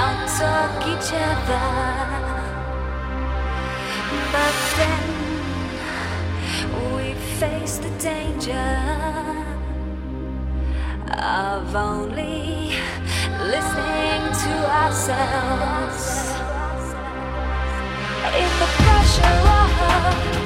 outtalk each other. But then we face the danger of only listening to ourselves. In the pressure of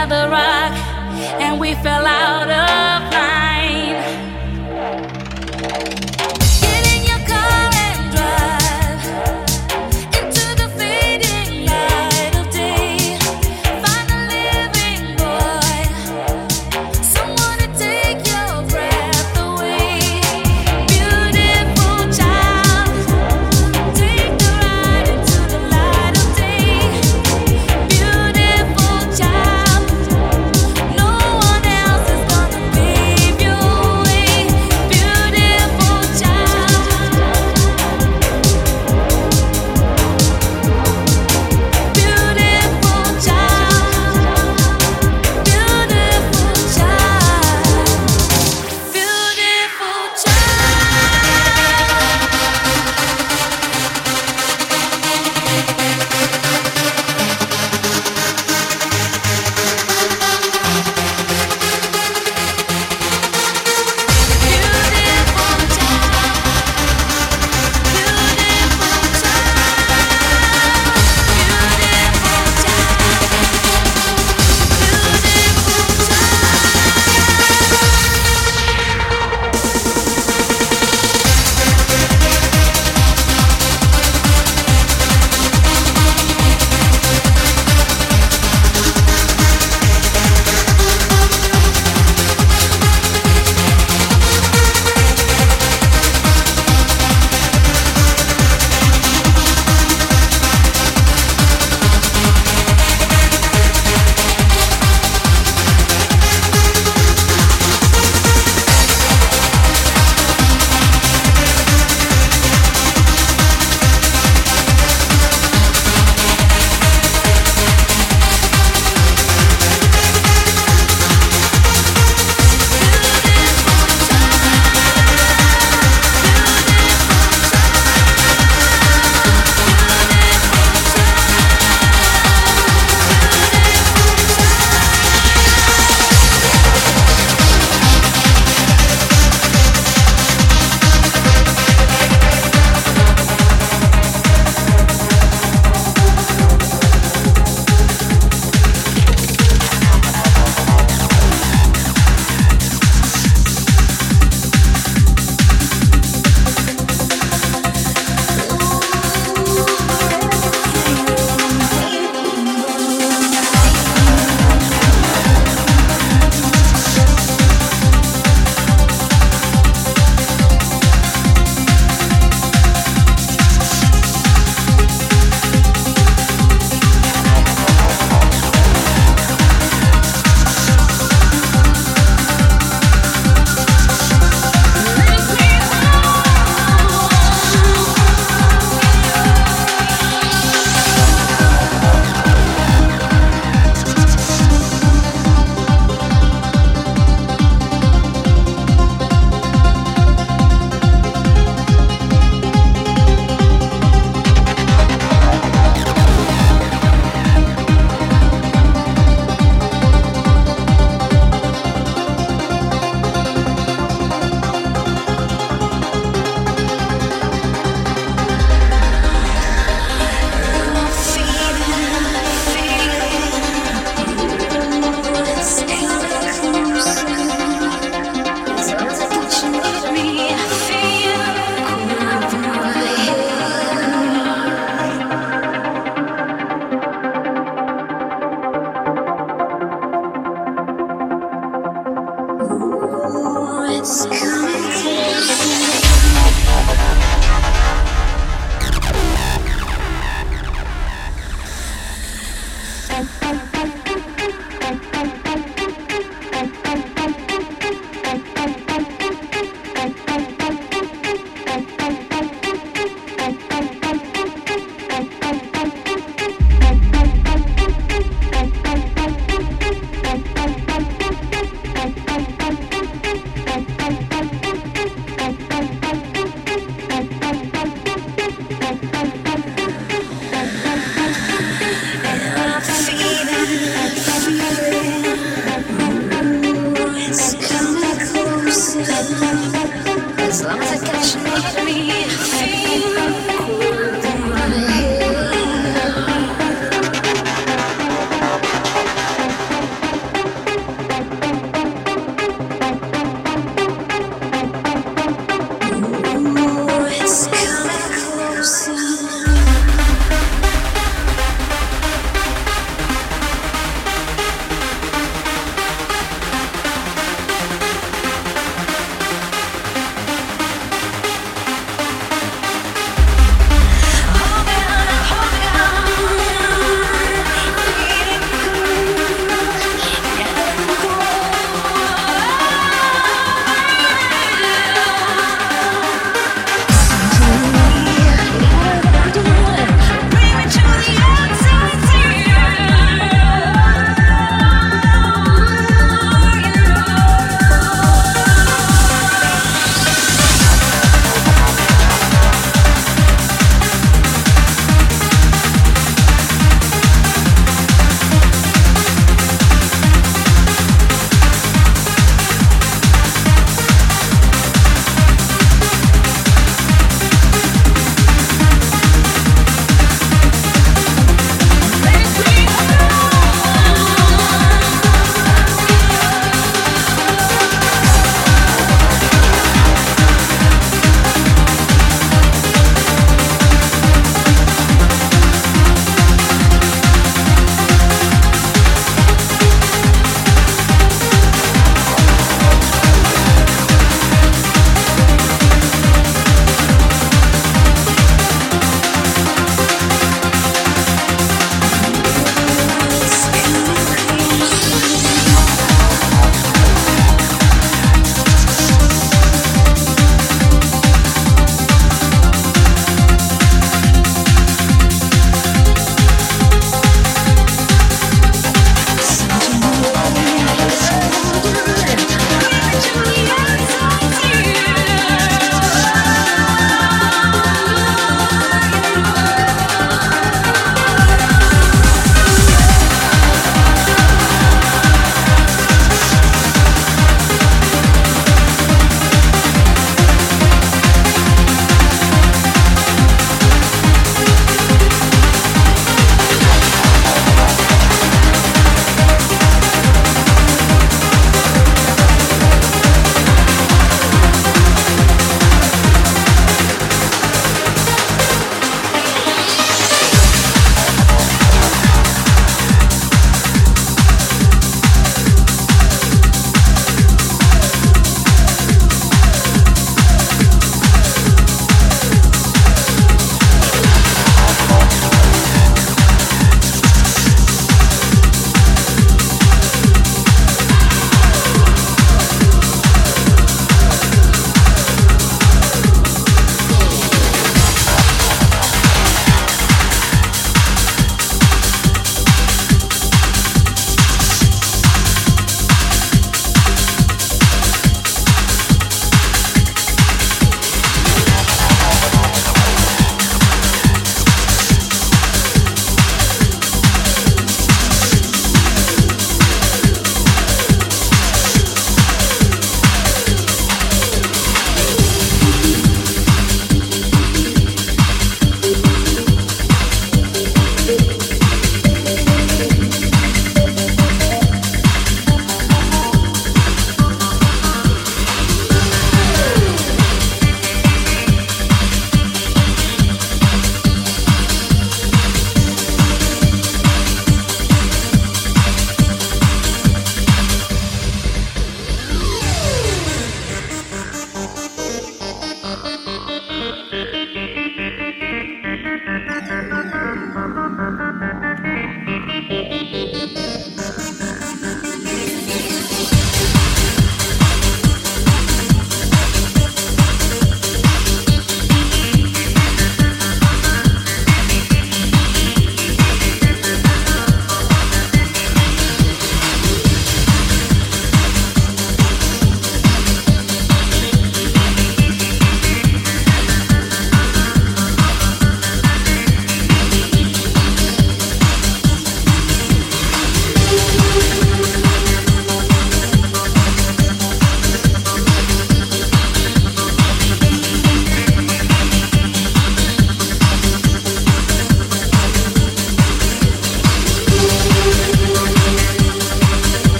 No fell else